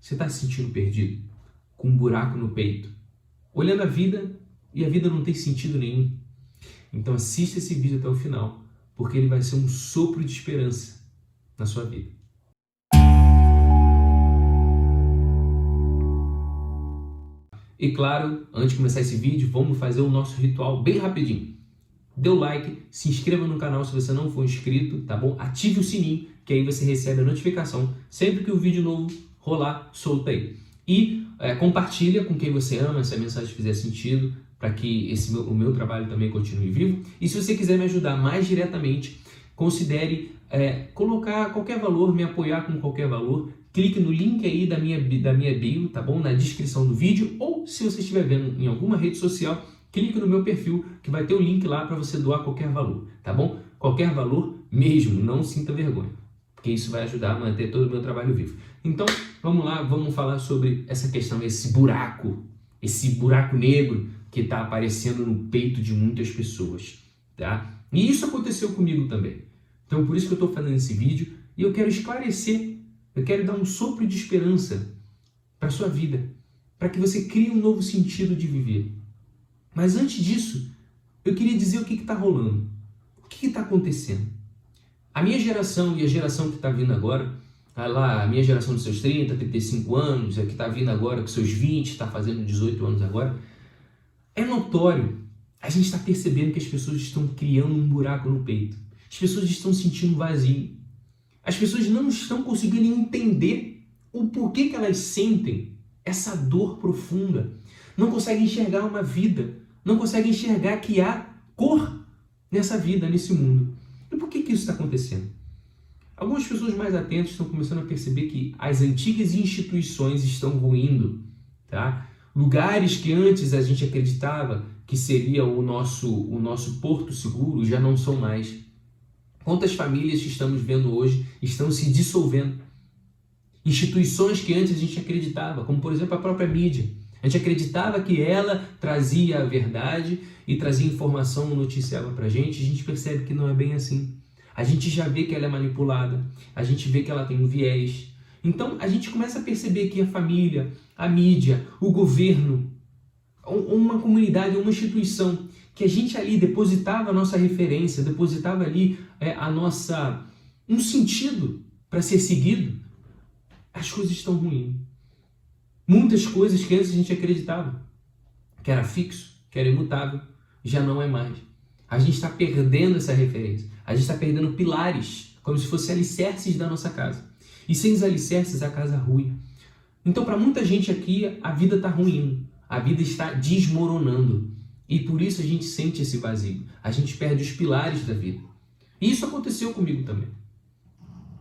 Você está se sentindo perdido? Com um buraco no peito? Olhando a vida e a vida não tem sentido nenhum? Então assista esse vídeo até o final, porque ele vai ser um sopro de esperança na sua vida. E claro, antes de começar esse vídeo, vamos fazer o nosso ritual bem rapidinho. Dê o like, se inscreva no canal se você não for inscrito, tá bom? Ative o sininho, que aí você recebe a notificação sempre que o vídeo novo rolar, solta aí. E é, compartilha com quem você ama, se a mensagem fizer sentido, para que esse meu, o meu trabalho também continue vivo. E se você quiser me ajudar mais diretamente, considere é, colocar qualquer valor, me apoiar com qualquer valor. Clique no link aí da minha, da minha bio, tá bom? Na descrição do vídeo. Ou se você estiver vendo em alguma rede social, clique no meu perfil que vai ter o link lá para você doar qualquer valor, tá bom? Qualquer valor mesmo, não sinta vergonha, porque isso vai ajudar a manter todo o meu trabalho vivo. Então, vamos lá, vamos falar sobre essa questão, esse buraco, esse buraco negro que está aparecendo no peito de muitas pessoas, tá? E isso aconteceu comigo também. Então, por isso que eu estou fazendo esse vídeo e eu quero esclarecer, eu quero dar um sopro de esperança para sua vida, para que você crie um novo sentido de viver. Mas antes disso, eu queria dizer o que está rolando, o que está acontecendo. A minha geração e a geração que está vindo agora, lá, a minha geração dos seus 30, 35 anos, a que está vindo agora com seus 20, está fazendo 18 anos agora, é notório. A gente está percebendo que as pessoas estão criando um buraco no peito. As pessoas estão sentindo vazio. As pessoas não estão conseguindo entender o porquê que elas sentem essa dor profunda. Não conseguem enxergar uma vida. Não conseguem enxergar que há cor nessa vida, nesse mundo. E por que, que isso está acontecendo? Algumas pessoas mais atentas estão começando a perceber que as antigas instituições estão ruindo, tá? Lugares que antes a gente acreditava que seria o nosso, o nosso porto seguro já não são mais. Quantas famílias que estamos vendo hoje estão se dissolvendo? Instituições que antes a gente acreditava, como por exemplo a própria mídia. A gente acreditava que ela trazia a verdade e trazia informação, noticiava para a gente. A gente percebe que não é bem assim. A gente já vê que ela é manipulada, a gente vê que ela tem um viés. Então a gente começa a perceber que a família, a mídia, o governo, uma comunidade, uma instituição que a gente ali depositava a nossa referência, depositava ali é, a nossa um sentido para ser seguido, as coisas estão ruins. Muitas coisas que antes a gente acreditava que era fixo, que era imutável, já não é mais. A gente está perdendo essa referência. A gente está perdendo pilares, como se fossem alicerces da nossa casa. E sem os alicerces, a casa ruim. Então, para muita gente aqui, a vida está ruindo. A vida está desmoronando. E por isso a gente sente esse vazio. A gente perde os pilares da vida. E isso aconteceu comigo também.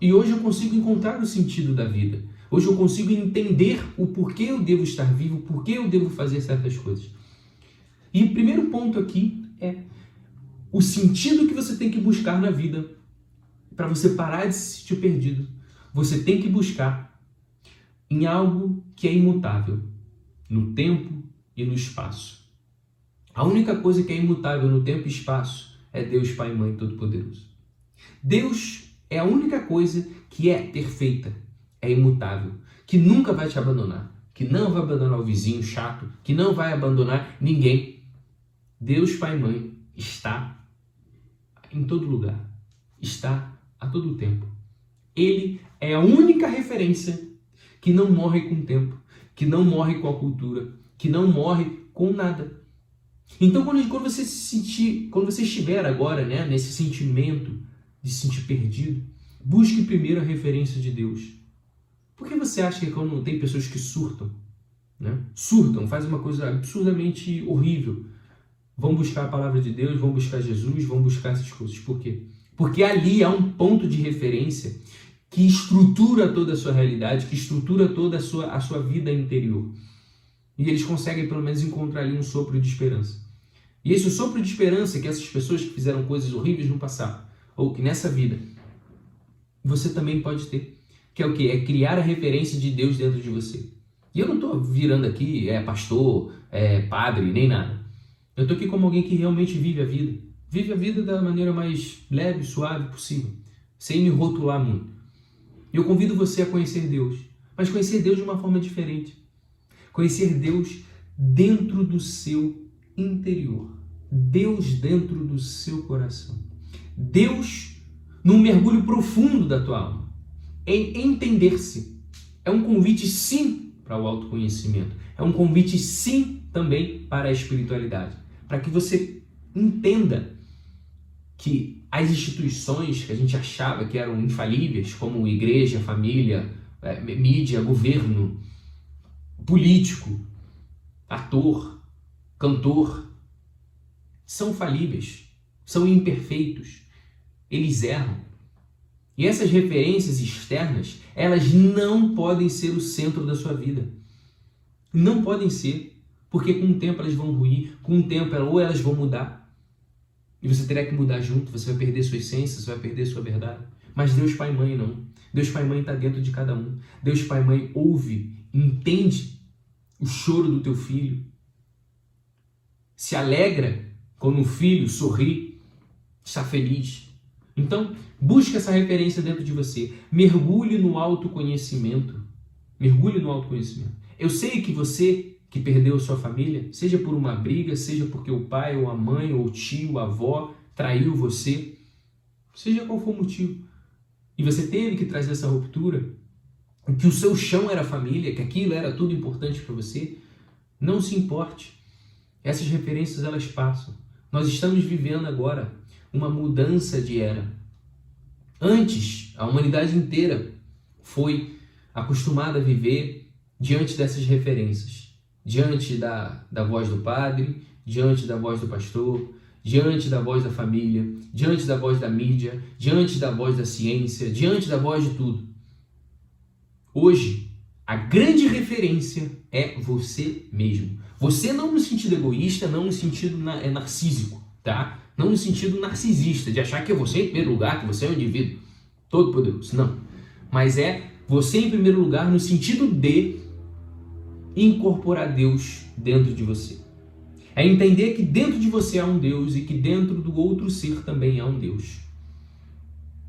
E hoje eu consigo encontrar o sentido da vida. Hoje eu consigo entender o porquê eu devo estar vivo, porquê eu devo fazer certas coisas. E o primeiro ponto aqui é o sentido que você tem que buscar na vida para você parar de se sentir perdido. Você tem que buscar em algo que é imutável, no tempo e no espaço. A única coisa que é imutável no tempo e espaço é Deus Pai e Mãe Todo-Poderoso. Deus é a única coisa que é perfeita, é imutável, que nunca vai te abandonar, que não vai abandonar o vizinho chato, que não vai abandonar ninguém. Deus Pai e Mãe está em todo lugar, está a todo tempo. Ele é a única referência que não morre com o tempo, que não morre com a cultura, que não morre com nada. Então, quando, quando você se sentir, quando você estiver agora, né, nesse sentimento de se sentir perdido, busque primeiro a referência de Deus. Por que você acha que quando tem pessoas que surtam, né, surtam, fazem uma coisa absurdamente horrível, vão buscar a palavra de Deus, vão buscar Jesus, vão buscar essas coisas? Por quê? Porque ali há um ponto de referência que estrutura toda a sua realidade, que estrutura toda a sua, a sua vida interior. E eles conseguem pelo menos encontrar ali um sopro de esperança. E esse sopro de esperança que essas pessoas que fizeram coisas horríveis no passado, ou que nessa vida, você também pode ter. Que é o que? É criar a referência de Deus dentro de você. E eu não estou virando aqui, é pastor, é padre, nem nada. Eu estou aqui como alguém que realmente vive a vida. Vive a vida da maneira mais leve, suave possível, sem me rotular muito. Eu convido você a conhecer Deus. mas conhecer Deus de uma forma diferente. Conhecer Deus dentro do seu interior. Deus dentro do seu coração. Deus num mergulho profundo da tua alma. Em entender-se. É um convite, sim, para o autoconhecimento. É um convite, sim, também para a espiritualidade. Para que você entenda que as instituições que a gente achava que eram infalíveis, como igreja, família, é, mídia, governo, político, ator, cantor, são falíveis, são imperfeitos, eles erram. E essas referências externas, elas não podem ser o centro da sua vida. Não podem ser, porque com o tempo elas vão ruir, com o tempo ou elas vão mudar. E você terá que mudar junto, você vai perder sua essência, você vai perder sua verdade. Mas Deus Pai e Mãe não. Deus Pai e Mãe está dentro de cada um. Deus Pai e Mãe ouve, entende o choro do teu filho. Se alegra quando um filho sorri, está feliz. Então, busque essa referência dentro de você. Mergulhe no autoconhecimento. Mergulhe no autoconhecimento. Eu sei que você que perdeu sua família, seja por uma briga, seja porque o pai ou a mãe ou o tio, a avó traiu você, seja qual for o motivo, e você teve que trazer essa ruptura, que o seu chão era família, que aquilo era tudo importante para você, não se importe. Essas referências elas passam. Nós estamos vivendo agora uma mudança de era. Antes, a humanidade inteira foi acostumada a viver diante dessas referências, diante da, da voz do padre, diante da voz do pastor, diante da voz da família, diante da voz da mídia, diante da voz da ciência, diante da voz de tudo. Hoje, a grande referência é você mesmo. Você não no sentido egoísta, não no sentido na, é narcísico, tá? Não no sentido narcisista, de achar que é você em primeiro lugar, que você é um indivíduo todo poderoso. Não. Mas é você em primeiro lugar no sentido de incorporar Deus dentro de você. É entender que dentro de você há um Deus e que dentro do outro ser também há um Deus.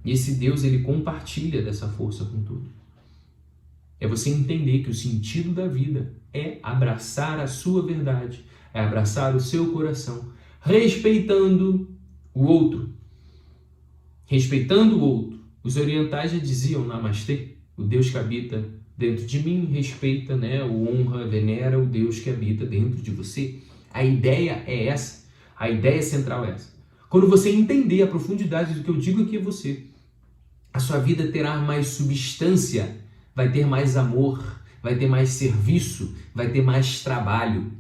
E esse Deus ele compartilha dessa força com tudo. É você entender que o sentido da vida é abraçar a sua verdade, é abraçar o seu coração, respeitando o outro. Respeitando o outro. Os orientais já diziam Namastê, o Deus que habita dentro de mim respeita, né, o honra, venera o Deus que habita dentro de você. A ideia é essa. A ideia central é essa. Quando você entender a profundidade do que eu digo aqui a você, a sua vida terá mais substância, vai ter mais amor, vai ter mais serviço, vai ter mais trabalho.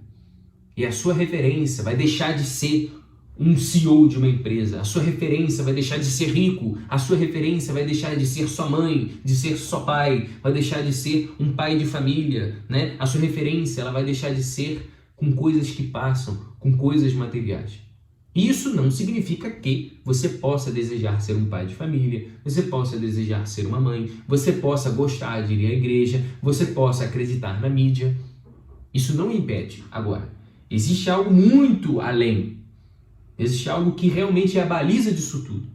E a sua referência vai deixar de ser um CEO de uma empresa. A sua referência vai deixar de ser rico. A sua referência vai deixar de ser sua mãe, de ser só pai, vai deixar de ser um pai de família, né? A sua referência, ela vai deixar de ser com coisas que passam, com coisas materiais. Isso não significa que você possa desejar ser um pai de família, você possa desejar ser uma mãe, você possa gostar de ir à igreja, você possa acreditar na mídia. Isso não impede. Agora, existe algo muito além. Existe algo que realmente é a baliza disso tudo.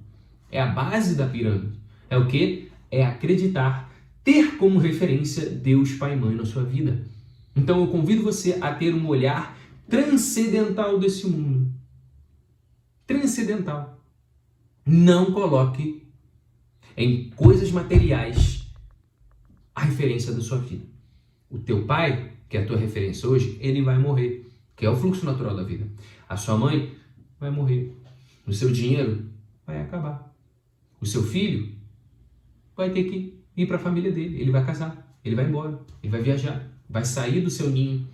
É a base da pirâmide. É o que? É acreditar, ter como referência Deus Pai e Mãe na sua vida. Então eu convido você a ter um olhar transcendental desse mundo transcendental. Não coloque em coisas materiais a referência da sua vida. O teu pai, que é a tua referência hoje, ele vai morrer, que é o fluxo natural da vida. A sua mãe vai morrer. O seu dinheiro vai acabar. O seu filho vai ter que ir para a família dele. Ele vai casar, ele vai embora, ele vai viajar, vai sair do seu ninho.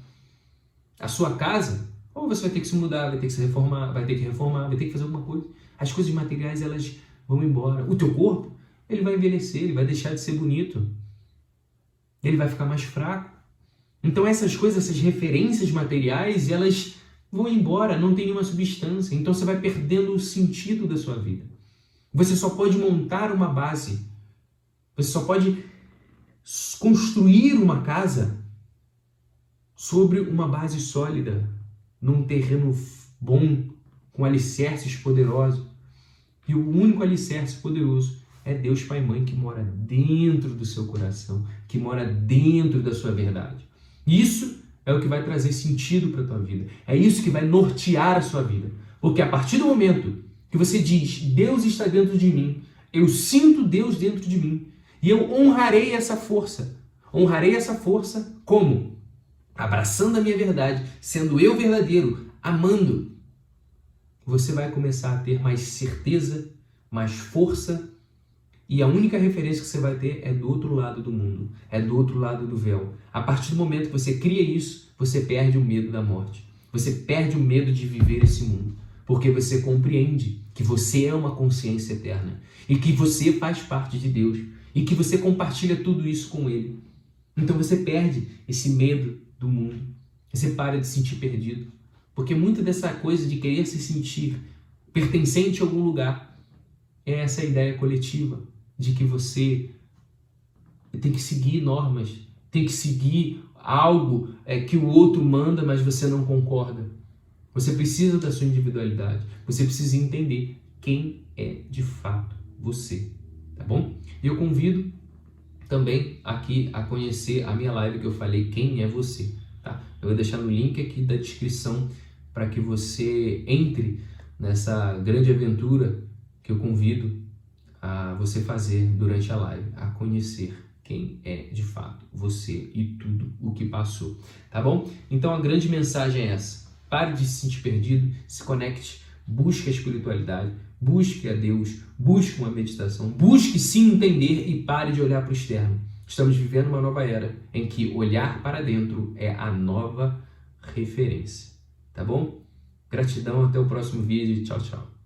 A sua casa ou você vai ter que se mudar, vai ter que se reformar, vai ter que reformar, vai ter que fazer alguma coisa. As coisas materiais, elas vão embora. O teu corpo, ele vai envelhecer, ele vai deixar de ser bonito. Ele vai ficar mais fraco. Então essas coisas, essas referências materiais, elas vão embora, não tem nenhuma substância. Então você vai perdendo o sentido da sua vida. Você só pode montar uma base. Você só pode construir uma casa sobre uma base sólida, num terreno bom, com alicerces poderosos. E o único alicerce poderoso É Deus Pai e Mãe que mora dentro do seu coração, que mora dentro da sua verdade. Isso é o que vai trazer sentido para a tua vida. É isso que vai nortear a sua vida. Porque a partir do momento que você diz, Deus está dentro de mim, eu sinto Deus dentro de mim, e eu honrarei essa força. Honrarei essa força como? Abraçando a minha verdade, sendo eu verdadeiro, amando. Você vai começar a ter mais certeza, mais força, e a única referência que você vai ter é do outro lado do mundo, é do outro lado do véu. A partir do momento que você cria isso, você perde o medo da morte. Você perde o medo de viver esse mundo, porque você compreende que você é uma consciência eterna e que você faz parte de Deus e que você compartilha tudo isso com Ele. Então você perde esse medo do mundo. Você para de se sentir perdido. Porque muita dessa coisa de querer se sentir pertencente a algum lugar é essa ideia coletiva de que você tem que seguir normas, tem que seguir algo é, que o outro manda, mas você não concorda. Você precisa da sua individualidade. Você precisa entender quem é de fato você tá bom? E eu convido também aqui a conhecer a minha live que eu falei quem é você, tá? Eu vou deixar no link aqui da descrição para que você entre nessa grande aventura que eu convido a você fazer durante a live, a conhecer quem é de fato você e tudo o que passou, tá bom? Então a grande mensagem é essa: pare de se sentir perdido, se conecte, busque a espiritualidade, Busque a Deus, busque uma meditação, busque se entender e pare de olhar para o externo. Estamos vivendo uma nova era em que olhar para dentro é a nova referência. Tá bom? Gratidão, até o próximo vídeo. Tchau, tchau.